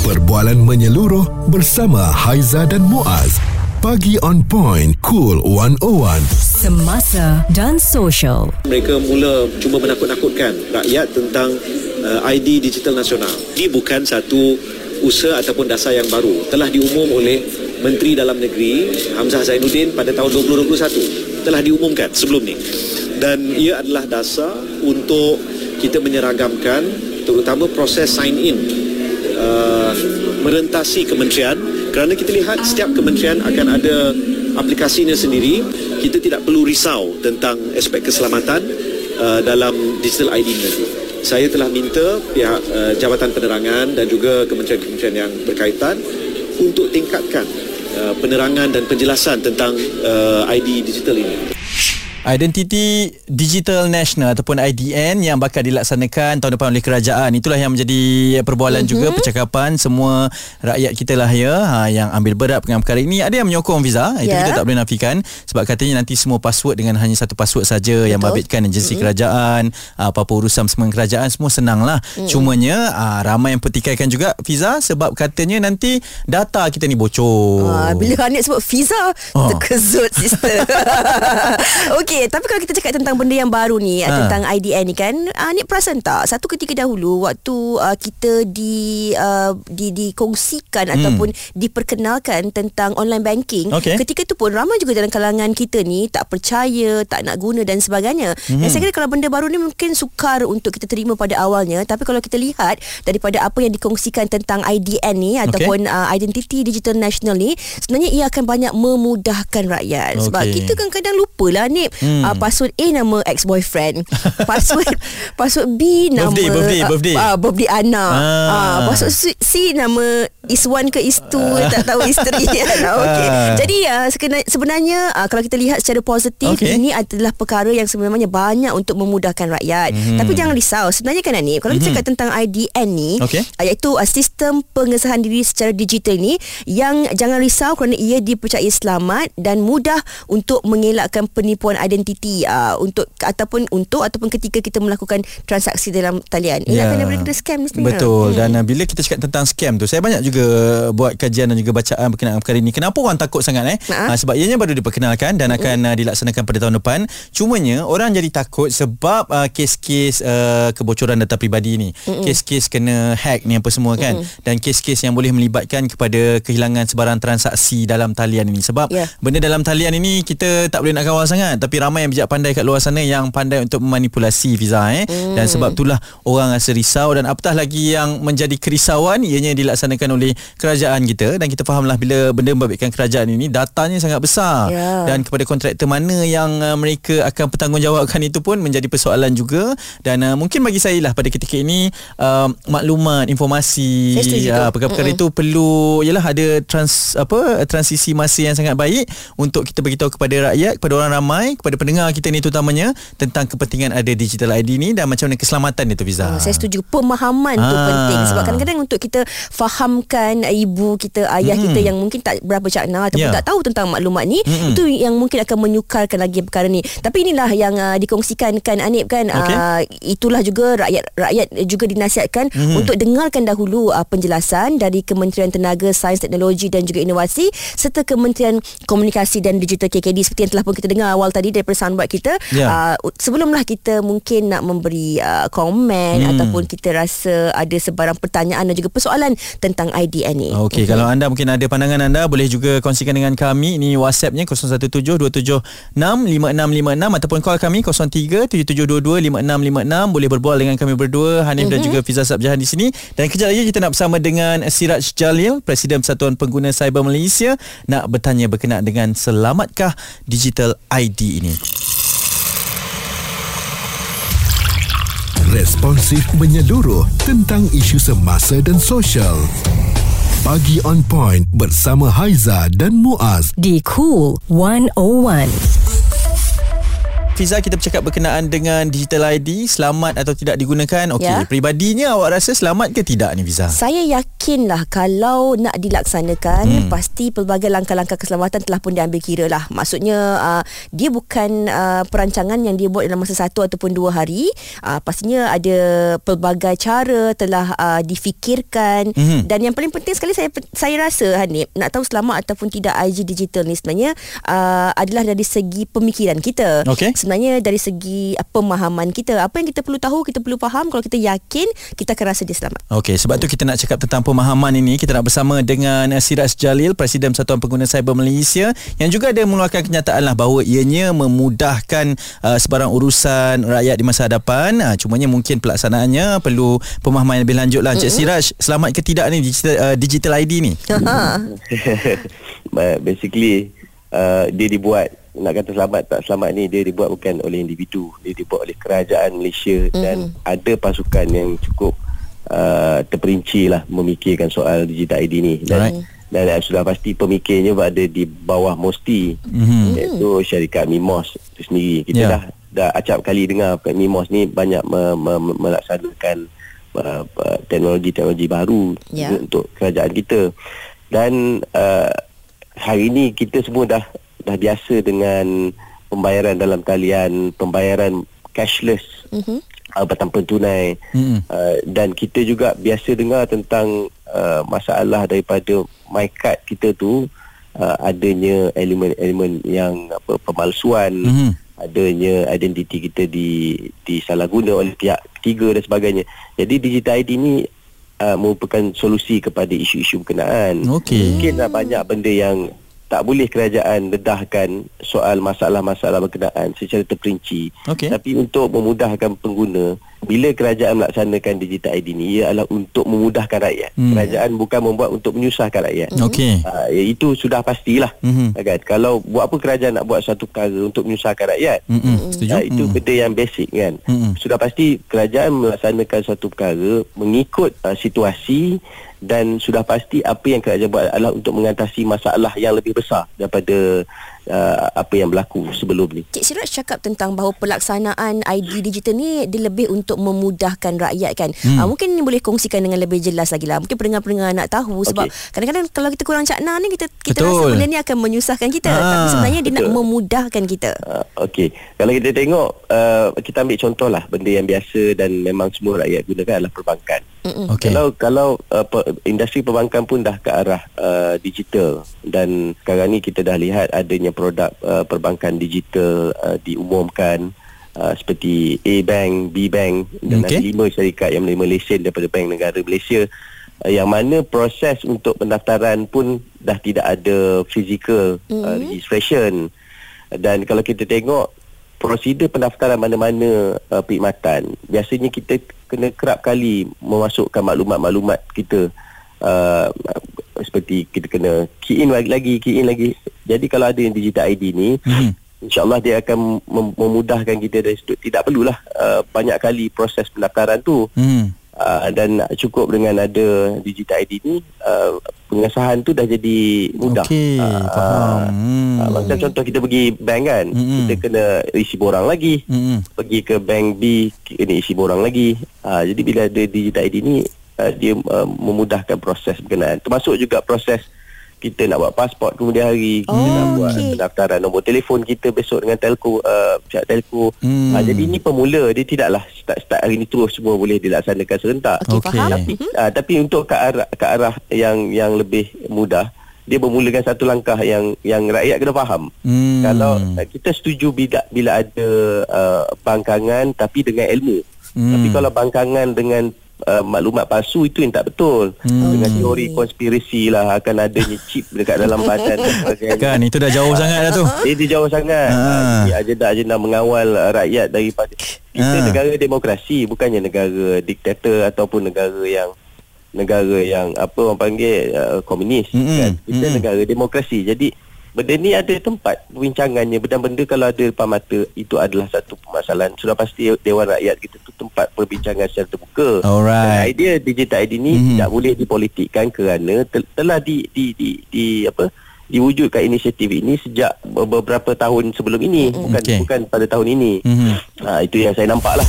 Perbualan menyeluruh bersama Haiza dan Muaz. Pagi on point, cool 101. Semasa dan social. mereka mula cuba menakut-nakutkan rakyat tentang uh, ID digital nasional. Ini bukan satu usaha ataupun dasar yang baru. Telah diumum oleh Menteri Dalam Negeri Hamzah Zainuddin pada tahun 2021. Telah diumumkan sebelum ni. Dan ia adalah dasar untuk kita menyeragamkan terutama proses sign in uh, merentasi kementerian. Kerana kita lihat setiap kementerian akan ada aplikasinya sendiri kita tidak perlu risau tentang aspek keselamatan uh, dalam digital ID nanti saya telah minta pihak uh, Jabatan Penerangan dan juga kementerian-kementerian yang berkaitan untuk tingkatkan uh, penerangan dan penjelasan tentang uh, ID digital ini Identiti Digital National ataupun IDN yang bakal dilaksanakan tahun depan oleh kerajaan itulah yang menjadi perbualan mm-hmm. juga percakapan semua rakyat kita lah ya ha, yang ambil berat dengan perkara ini ada yang menyokong visa itu Ya. kita tak boleh nafikan sebab katanya nanti semua password dengan hanya satu password saja yang babitkan agensi mm-hmm. kerajaan ha, apa-apa urusan semua kerajaan semua senang lah mm. cumanya ha, ramai yang pertikaikan juga visa sebab katanya nanti data kita ni bocor Ah, bila Hanif sebut visa Oh. Terkejut sister Okey Tapi kalau kita cakap tentang Benda yang baru ni Ha. Tentang IDN ni kan uh, Nik perasan tak Satu ketika dahulu Waktu uh, kita di, uh, di Dikongsikan hmm. Ataupun Diperkenalkan Tentang online banking Okey. Ketika tu pun Ramai juga dalam kalangan kita ni Tak percaya Tak nak guna dan sebagainya hmm. Dan saya kira kalau benda baru ni Mungkin sukar Untuk kita terima pada awalnya Tapi kalau kita lihat Daripada apa yang dikongsikan Tentang IDN ni Ataupun uh, Identity Digital National ni Sebenarnya ia akan banyak memudahkan rakyat okay. Sebab Okey. kita kan kadang lupalah ni hmm. uh, Password A nama ex-boyfriend Password Password B nama Birthday, birthday, ah, birthday. uh, Birthday anak Ah. uh, Password C, nama Iswan ke Istu Tak tahu isteri kan okay. Ah. Jadi uh, sebenarnya uh, Kalau kita lihat secara positif Okey. Ini adalah perkara yang sebenarnya banyak Untuk memudahkan rakyat hmm. Tapi jangan risau Sebenarnya kan Anip Kalau kita cakap tentang IDN ni Okey. uh, Iaitu uh, sistem pengesahan diri secara digital ni Yang jangan risau kerana ia dipercayai selamat Dan mudah untuk mengelakkan penipuan identiti uh, Untuk ataupun untuk ataupun ketika kita melakukan transaksi dalam talian Elakkan Ya. daripada scam mestinya Betul dan uh, bila kita cakap tentang scam tu saya banyak juga buat kajian dan juga bacaan berkenaan perkara ini. Kenapa orang takut sangat eh? Ha? Uh, sebab ianya baru diperkenalkan dan akan uh, dilaksanakan pada tahun depan. Cumanya orang jadi takut sebab uh, kes-kes uh, kebocoran data peribadi ni. Kes-kes kena hack ni apa semua kan dan kes-kes yang boleh melibatkan kepada kehilangan sebarang transaksi dalam talian ini. Sebab Ya. benda dalam talian ini kita tak boleh nak kawal sangat tapi ramai yang bijak pandai kat luar sana yang pandai untuk memanipulasi visa eh? Hmm. dan sebab itulah orang rasa risau. Dan apatah lagi yang menjadi kerisauan ianya dilaksanakan oleh kerajaan kita. Dan kita fahamlah bila benda membabitkan kerajaan ini datanya sangat besar. Ya. dan kepada kontraktor mana yang uh, mereka akan bertanggungjawabkan itu pun menjadi persoalan juga. Dan uh, mungkin bagi saya lah pada ketika ini uh, maklumat informasi uh, perkara-perkara itu perlu ialah ada trans apa transisi masa yang sangat baik untuk kita beritahu kepada rakyat kepada orang ramai kepada pendengar kita ni terutamanya tentang kepentingan ada digital ID ni dan macam mana keselamatan dia tu Fiza. Ah, saya setuju pemahaman tu Ah. penting sebab kadang-kadang untuk kita fahamkan ibu kita ayah Mm-mm. kita yang mungkin tak berapa cakna ataupun Ya. tak tahu tentang maklumat ni Mm-mm. itu yang mungkin akan menyukarkan lagi perkara ni tapi inilah yang uh, dikongsikan kan Anip kan Okey. uh, itulah juga rakyat rakyat juga dinasihatkan Mhm. untuk dengarkan dahulu uh, penjelasan dari Kementerian Tenaga Sains Teknologi dan juga Inovasi serta Kementerian Komunikasi dan Digital KKD seperti yang telah pun kita dengar awal tadi daripada soundbite kita Ya. uh, sebelumlah kita mungkin nak memberi uh, komen Hmm. ataupun kita rasa ada sebarang pertanyaan dan juga persoalan tentang IDN ni. Okey, kalau anda mungkin ada pandangan anda boleh juga kongsikan dengan kami. Ini WhatsAppnya 0172765656 ataupun call kami 0377225656. Boleh berbual dengan kami berdua, Hanif mm-hmm. dan juga Fiza Sabjahan di sini. Dan kejap lagi kita nak bersama dengan Siraj Jalil, Presiden Persatuan Pengguna Cyber Malaysia nak bertanya berkenaan dengan selamatkah digital ID ini. Responsif menyeluruh tentang isu semasa dan sosial. Pagi on point bersama Haiza dan Muaz. Di Cool 101. Fiza kita bercakap berkenaan dengan digital ID selamat atau tidak digunakan. Okey, Ya. peribadinya awak rasa selamat ke tidak ni Fiza? Saya yakin yakinlah kalau nak dilaksanakan hmm. pasti pelbagai langkah-langkah keselamatan telah pun diambil kira lah. Maksudnya uh, dia bukan uh, perancangan yang dia buat dalam masa satu ataupun dua hari. Uh, pastinya ada pelbagai cara telah uh, difikirkan hmm. dan yang paling penting sekali saya saya rasa Hanif nak tahu selamat ataupun tidak IG digital ni sebenarnya uh, adalah dari segi pemikiran kita. Okey. Sebenarnya dari segi uh, pemahaman kita apa yang kita perlu tahu kita perlu faham kalau kita yakin kita akan rasa dia selamat. Okey, sebab tu kita nak cakap tentang pemahaman ini. Kita nak bersama dengan Siraj Jalil, Presiden Persatuan Pengguna Cyber Malaysia yang juga ada mengeluarkan kenyataan lah bahawa ianya memudahkan uh, sebarang urusan rakyat di masa hadapan. Uh, cumanya mungkin pelaksanaannya perlu pemahaman yang lebih lanjut lah. Encik Siraj, selamat ke tidak ni digital, uh, digital ID ni? Basically uh, dia dibuat nak kata selamat tak selamat ni dia dibuat bukan oleh individu dia dibuat oleh kerajaan Malaysia mm. dan ada pasukan yang cukup uh, terperinci lah memikirkan soal digital ID ni dan Alright. dan uh, sudah pasti pemikirnya berada di bawah MOSTI Mhm. iaitu syarikat MIMOS itu sendiri kita Ya. dah dah acap kali dengar MIMOS ni banyak me, me, me, melaksanakan uh, uh, teknologi-teknologi baru Ya. untuk kerajaan kita dan uh, hari ini kita semua dah dah biasa dengan pembayaran dalam talian pembayaran cashless Mhm. Uh, bertanpa tunai Mhm. uh, dan kita juga biasa dengar tentang uh, masalah daripada MyCard kita tu uh, adanya elemen-elemen yang apa pemalsuan Mhm. adanya identiti kita di disalahguna oleh pihak ketiga dan sebagainya. Jadi digital ID ni uh, merupakan solusi kepada isu-isu berkenaan. Okey. Mungkin dah banyak benda yang tak boleh kerajaan dedahkan soal masalah-masalah berkenaan secara terperinci. Okey. Tapi untuk memudahkan pengguna, bila kerajaan melaksanakan digital ID ni ia adalah untuk memudahkan rakyat. Hmm. Kerajaan bukan membuat untuk menyusahkan rakyat. Okey. Uh, itu sudah pastilah. Mhm. Kan? Kalau buat apa kerajaan nak buat satu perkara untuk menyusahkan rakyat? Setuju? Uh, itu Mhm. benda yang basic kan. Mm-mm. Sudah pasti kerajaan melaksanakan satu perkara mengikut uh, situasi dan sudah pasti apa yang kerajaan buat adalah untuk mengatasi masalah yang lebih besar daripada uh, apa yang berlaku sebelum ni. Cik Siraj cakap tentang bahawa pelaksanaan ID digital ni dia lebih untuk memudahkan rakyat kan. Hmm. Uh, mungkin ni boleh kongsikan dengan lebih jelas lagi lah. Mungkin pendengar-pendengar nak tahu sebab Okey. kadang-kadang kalau kita kurang cakna ni kita kita Betul. rasa benda ni akan menyusahkan kita Ah, tapi sebenarnya dia nak betul. memudahkan kita. Uh, Okey, kalau kita tengok uh, kita ambil contoh lah benda yang biasa dan memang semua rakyat gunakan adalah perbankan. Okey. Kalau kalau uh, industri perbankan pun dah ke arah uh, digital dan sekarang ni kita dah lihat adanya produk uh, perbankan digital uh, diumumkan uh, seperti A Bank, B Bank dan Okey. ada lima syarikat yang menerima lesen daripada Bank Negara Malaysia. Uh, yang mana proses untuk pendaftaran pun dah tidak ada physical uh, registration. Dan kalau kita tengok prosedur pendaftaran mana-mana uh, perkhidmatan biasanya kita kena kerap kali memasukkan maklumat-maklumat kita uh, seperti kita kena key in lagi key in lagi jadi kalau ada yang digital ID ni Mhm. insyaallah dia akan mem- memudahkan kita dari situ tidak perlulah uh, banyak kali proses pendaftaran tu Mhm. uh, dan cukup dengan ada digital ID ni uh, pengesahan tu dah jadi mudah Okey, Ah, faham. Hmm. Ah, macam contoh kita pergi bank kan Mm-mm. kita kena isi borang lagi Mhm. pergi ke bank B kena isi borang lagi ha, jadi bila ada digital ID ni uh, dia uh, memudahkan proses berkenaan termasuk juga proses kita nak buat pasport kemudian hari kita Oh, nak buat okey. pendaftaran nombor telefon kita besok dengan telco uh, pihak telco Hmm. ha, jadi ini pemula dia tidaklah start-start hari ni terus semua boleh dilaksanakan serentak Okey. faham? tapi uh, tapi untuk ke arah ke arah yang yang lebih mudah dia bermulakan satu langkah yang yang rakyat kena faham. Hmm. Kalau uh, kita setuju bila bila ada uh, bangkangan tapi dengan ilmu. Hmm. Tapi kalau bangkangan dengan uh, maklumat palsu itu yang tak betul. Hmm. Dengan teori konspirasi lah akan adanya chip dekat dalam badan dan sebagainya. Kan itu dah jauh sangat dah tu. Dia jauh sangat. Ha. Ha. Agenda-agenda mengawal rakyat daripada kita Ha. negara demokrasi bukannya negara diktator ataupun negara yang negara yang apa orang panggil uh, komunis Mm-mm. kan. Kita Mm-mm. negara demokrasi. Jadi benda ni ada tempat perbincangannya benda-benda kalau ada depan mata itu adalah satu permasalahan. Sudah pasti Dewan Rakyat kita tempat perbincangan secara terbuka. Dan Alright. idea digital ID ni Mhm. tidak boleh dipolitikkan kerana tel- telah di di di, di apa diwujudkan inisiatif ini sejak beberapa tahun sebelum ini bukan Okey. bukan pada tahun ini. Mhm. Ha, itu yang saya nampak lah.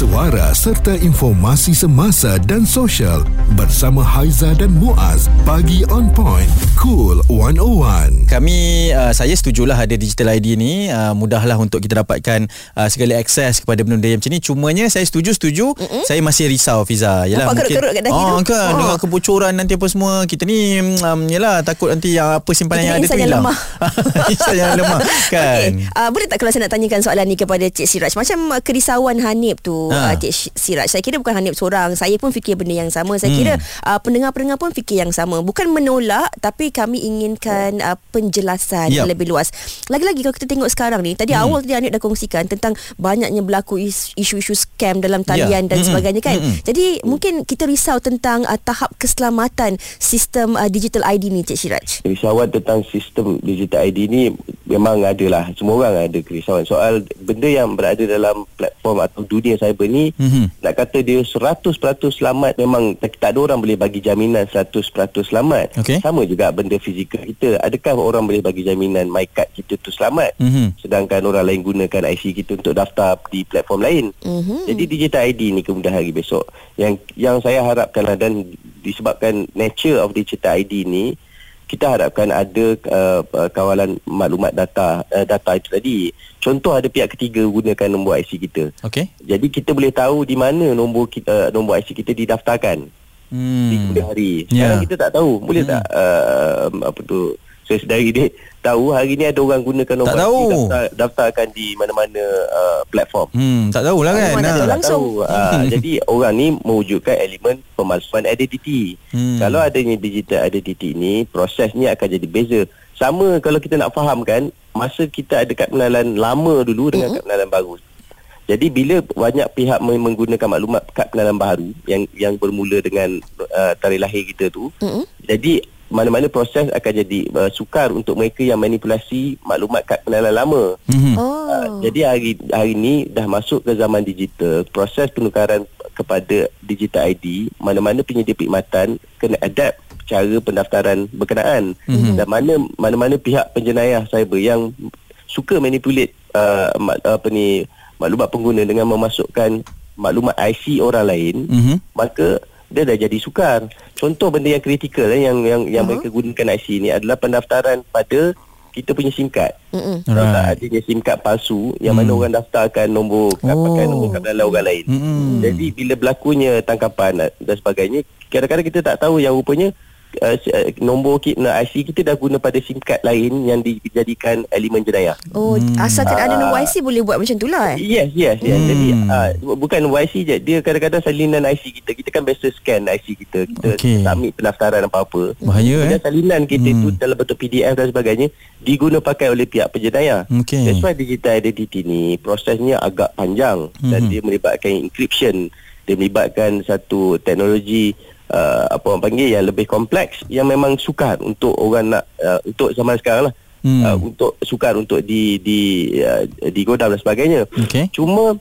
Suara serta informasi semasa dan sosial bersama Haiza dan Muaz. Pagi on point. Cool 101. Kami uh, saya setujulah ada digital ID ni uh, mudahlah untuk kita dapatkan uh, segala akses kepada benda-benda yang macam ni cumanya saya setuju setuju mm-hmm. saya masih risau Fiza yalah Nampak kerut-kerut kat dahi oh, tu? kan Oh. dengan kebocoran nanti apa semua kita ni um, yalah takut nanti yang apa simpanan Kita yang ada insan tu yang hilang lemah. insan yang lemah kan Okay. Uh, boleh tak kalau saya nak tanyakan soalan ni kepada Cik Siraj Macam kerisauan Hanif tu Ha. uh, Cik Siraj Saya kira bukan Hanif seorang Saya pun fikir benda yang sama Saya Hmm. kira uh, pendengar-pendengar pun fikir yang sama Bukan menolak Tapi kami inginkan uh, penjelasan yang lebih luas Lagi-lagi kalau kita tengok sekarang ni Tadi Hmm. awal tadi Hanif dah kongsikan Tentang banyaknya berlaku is- isu-isu scam dalam talian Ya. dan Mm-mm. sebagainya kan Mm-mm. Jadi mungkin kita risau tentang uh, tahap keselamatan Sistem uh, digital ID ni Cik Siraj Kerisauan tentang sistem digital ID ni memang ada lah. Semua orang ada kerisauan. Soal benda yang berada dalam platform atau dunia cyber ni, Mhm. nak kata dia 100% selamat memang tak, tak ada orang boleh bagi jaminan 100% selamat. Okey. Sama juga benda fizikal kita. Adakah orang boleh bagi jaminan my card kita tu selamat? Mhm. Sedangkan orang lain gunakan IC kita untuk daftar di platform lain. Mhm. Jadi digital ID ni kemudian hari besok yang yang saya harapkanlah dan disebabkan nature of digital ID ni kita harapkan ada uh, uh, kawalan maklumat data uh, data itu tadi. Contoh ada pihak ketiga gunakan nombor IC kita. okey Jadi kita boleh tahu di mana nombor kita nombor IC kita didaftarkan di hmm kemudian hari. Sekarang Ya. kita tak tahu. Boleh tak uh, apa tu saya sedari dia tahu hari ni ada orang gunakan nombor Tak tahu. Daftar, daftarkan di mana-mana uh, platform. Hmm, tak tahulah kan. Mana Ha. tahu langsung. tahu. Uh, jadi orang ni mewujudkan elemen pemalsuan identiti. Hmm. Kalau adanya digital identity ni, prosesnya akan jadi beza. Sama kalau kita nak fahamkan, masa kita ada kad pengenalan lama dulu dengan kad pengenalan baru. Jadi bila banyak pihak meng- menggunakan maklumat kad pengenalan baru yang yang bermula dengan uh, tarikh lahir kita tu, Mm-mm. jadi mana-mana proses akan jadi uh, sukar untuk mereka yang manipulasi maklumat kad pengenalan lama. Mhm. Oh. Uh, jadi hari hari ni dah masuk ke zaman digital, proses penukaran kepada digital ID, mana-mana penyedia perkhidmatan kena adapt cara pendaftaran berkenaan mm-hmm. dan mana mana-mana pihak penjenayah cyber yang suka manipulate uh, mak, apa ni maklumat pengguna dengan memasukkan maklumat IC orang lain Mhm. maka dia dah jadi sukar. Contoh benda yang kritikal eh, yang yang yang uh-huh. mereka gunakan IC ni adalah pendaftaran pada kita punya SIM card. Mm-mm. Kalau tak Right. adanya SIM card palsu yang mana orang daftarkan nombor oh. pakai nombor kad pengenalan orang lain. Mm-mm. Jadi bila berlakunya tangkapan dan sebagainya, kadang-kadang kita tak tahu yang rupanya uh, uh, nombor kita, IC kita dah guna pada SIM card lain yang dijadikan elemen jenayah. Oh, asalkan ada nombor IC boleh buat macam tu lah eh. Yes, yes, yes. Hmm. Jadi uh, bukan YC je. Dia kadang-kadang salinan IC kita. Kita kan biasa scan IC kita. Kita Okey. submit pendaftaran apa-apa. Bahaya eh. Kemudian salinan kita Hmm. tu dalam bentuk PDF dan sebagainya diguna pakai oleh pihak penjenayah. Okey. That's why digital identity ni prosesnya agak panjang dan Mhm. dia melibatkan encryption. Dia melibatkan satu teknologi uh, apa orang panggil yang lebih kompleks yang memang sukar untuk orang nak uh, untuk zaman sekarang lah. Hmm. Uh, untuk sukar untuk di di uh, digodam dan sebagainya. Okey. Cuma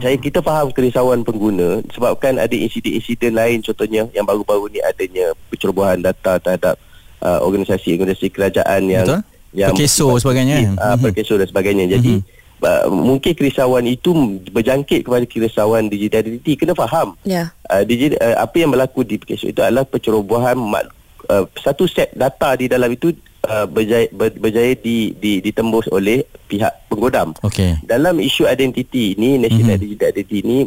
saya kita faham kerisauan pengguna sebabkan ada insiden-insiden lain contohnya yang baru-baru ni adanya pencerobohan data terhadap uh, organisasi-organisasi kerajaan yang Betul. yang Perkeso sebagainya. uh, Mhm. perkeso dan sebagainya. Jadi uh, mungkin kerisauan itu berjangkit kepada kerisauan digital identity kena faham. Ya. Uh, digi, uh, apa yang berlaku di perkeso itu adalah pencerobohan mak, uh, satu set data di dalam itu uh, berjaya, ber, berjaya di, di, ditembus oleh pihak penggodam. Okey. Dalam isu identiti ini, National Mhm. Digital Identity ini,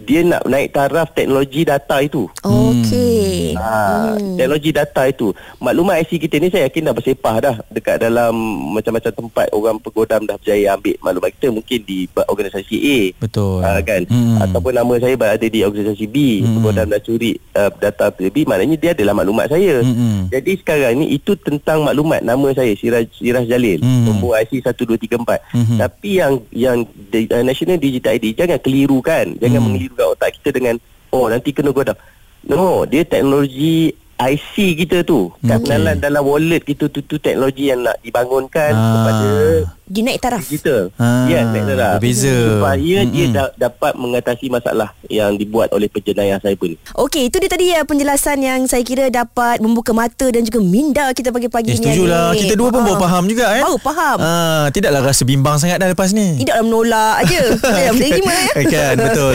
dia nak naik taraf teknologi data itu. Okey. Ha, Hmm. teknologi data itu. Maklumat IC kita ni saya yakin dah bersepah dah dekat dalam macam-macam tempat orang penggodam dah berjaya ambil maklumat kita mungkin di organisasi A. Betul. Ha, kan Hmm. ataupun nama saya berada di organisasi B Hmm. penggodam dah curi uh, data B maknanya dia adalah maklumat saya Hmm. jadi sekarang ni itu tentang maklumat nama saya Siraj Siraj Jalil Hmm. nombor IC 1234 Hmm. tapi yang yang di- uh, National Digital ID jangan kelirukan jangan Hmm. Mengelirukan otak kita dengan oh nanti kena godam. No dia teknologi IC kita tu Kad pengenalan dalam wallet kita tu, tu teknologi yang nak dibangunkan Ah. kepada Di naik taraf. digital. Ah, ya, naik darah. berbeza. Supaya dia Mm-mm. da- dapat mengatasi masalah yang dibuat oleh penjenayah cyber ni. Okey, itu dia tadi ya penjelasan yang saya kira dapat membuka mata dan juga minda kita pagi-pagi Eh, ni. setuju lah. Anik. Kita dua pun Ah. baru faham juga eh. Baru faham. Ah, tidaklah rasa bimbang sangat dah lepas ni. Tidaklah menolak aje. Saya boleh terima ya. kan, betul.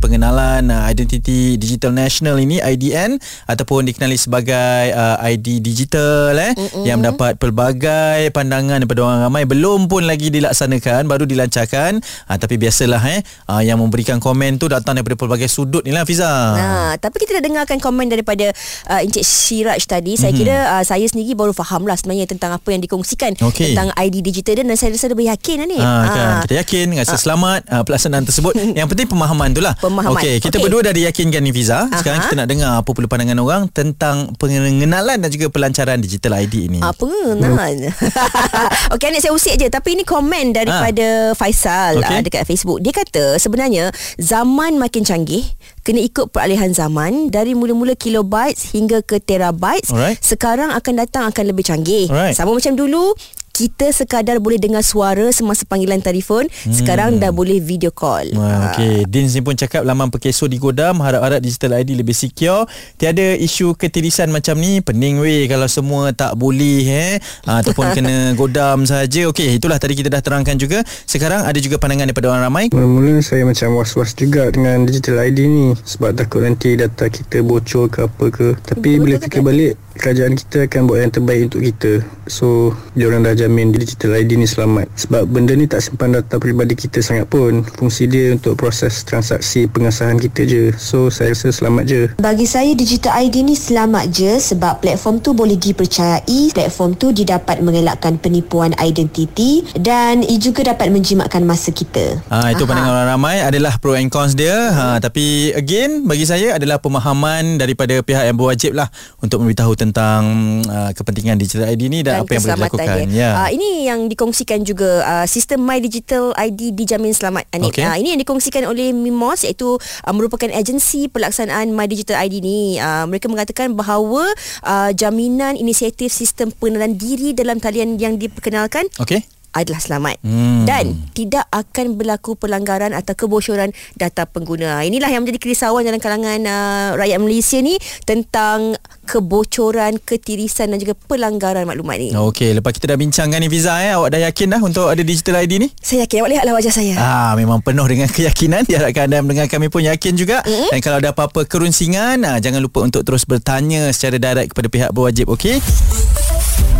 Pengenalan uh, identiti digital national ini IDN ataupun dikenali sebagai uh, ID digital eh Mm-mm. yang mendapat pelbagai pandangan daripada orang ramai belum pun lagi dilaksanakan baru dilancarkan uh, tapi biasalah eh uh, yang memberikan komen tu datang daripada pelbagai sudut ni lah Fiza. Ha, tapi kita dah dengarkan komen daripada uh, Encik Siraj tadi. Saya Mhm. kira uh, saya sendiri baru faham lah sebenarnya tentang apa yang dikongsikan Okey. tentang ID digital dan saya rasa lebih yakin lah ni. Ha, kan kita yakin rasa selamat uh, pelaksanaan tersebut yang penting pemahaman tu lah Pemahaman. Okey kita Okey. berdua dah diyakinkan ni Fiza sekarang kita nak dengar apa pula pandangan orang tentang pengenalan dan juga pelancaran digital ID ini Ah, pengenalan. Okey, anak saya usik je. Tapi ini komen daripada Faisal Okey. okay. dekat Facebook. Dia kata sebenarnya zaman makin canggih, kena ikut peralihan zaman dari mula-mula kilobytes hingga ke terabytes. Alright. Sekarang akan datang akan lebih canggih. Alright. Sama macam dulu, kita sekadar boleh dengar suara semasa panggilan telefon. Sekarang dah boleh video call. Wah, okay. Dins ni pun cakap laman perkeso di Godam harap-harap digital ID lebih secure. Tiada isu ketirisan macam ni. Pening weh kalau semua tak boleh eh. Ha, ataupun kena godam saja. Okey, itulah tadi kita dah terangkan juga. Sekarang ada juga pandangan daripada orang ramai. Mula-mula saya macam was-was juga dengan digital ID ni sebab takut nanti data kita bocor ke apa ke. Tapi Betul bila fikir balik kerajaan kita akan buat yang terbaik untuk kita. So, diorang dah jamin digital ID ni selamat. Sebab benda ni tak simpan data peribadi kita sangat pun. Fungsi dia untuk proses transaksi pengesahan kita je. So, saya rasa selamat je. Bagi saya digital ID ni selamat je sebab platform tu boleh dipercayai, platform tu didapat mengelakkan penipuan identiti dan ia juga dapat menjimatkan masa kita. Ha, itu Aha. pandangan orang ramai adalah pro and cons dia. Ha, tapi again bagi saya adalah pemahaman daripada pihak yang berwajib lah untuk memberitahu tentang uh, kepentingan digital ID ni dan, apa yang boleh dilakukan. dia. Ya. Uh, ini yang dikongsikan juga uh, sistem My Digital ID dijamin selamat. Okey. Uh, ini yang dikongsikan oleh Mimos iaitu uh, merupakan agensi pelaksanaan My Digital ID ni. Uh, mereka mengatakan bahawa uh, jaminan inisiatif sistem pengenalan diri dalam talian yang diperkenalkan Okey. Adalah selamat Hmm. dan tidak akan berlaku pelanggaran atau kebocoran data pengguna. Inilah yang menjadi kerisauan dalam kalangan uh, rakyat Malaysia ni tentang kebocoran, ketirisan dan juga pelanggaran maklumat ni. Okey, lepas kita dah bincangkan ni Fiza eh, awak dah yakin dah untuk ada digital ID ni? Saya yakin awak lihatlah wajah saya. Ah, memang penuh dengan keyakinan. Diharapkan anda mendengar kami pun yakin juga. Mm-hmm. Dan kalau ada apa-apa kerunsingan, ah, jangan lupa untuk terus bertanya secara direct kepada pihak berwajib, okey?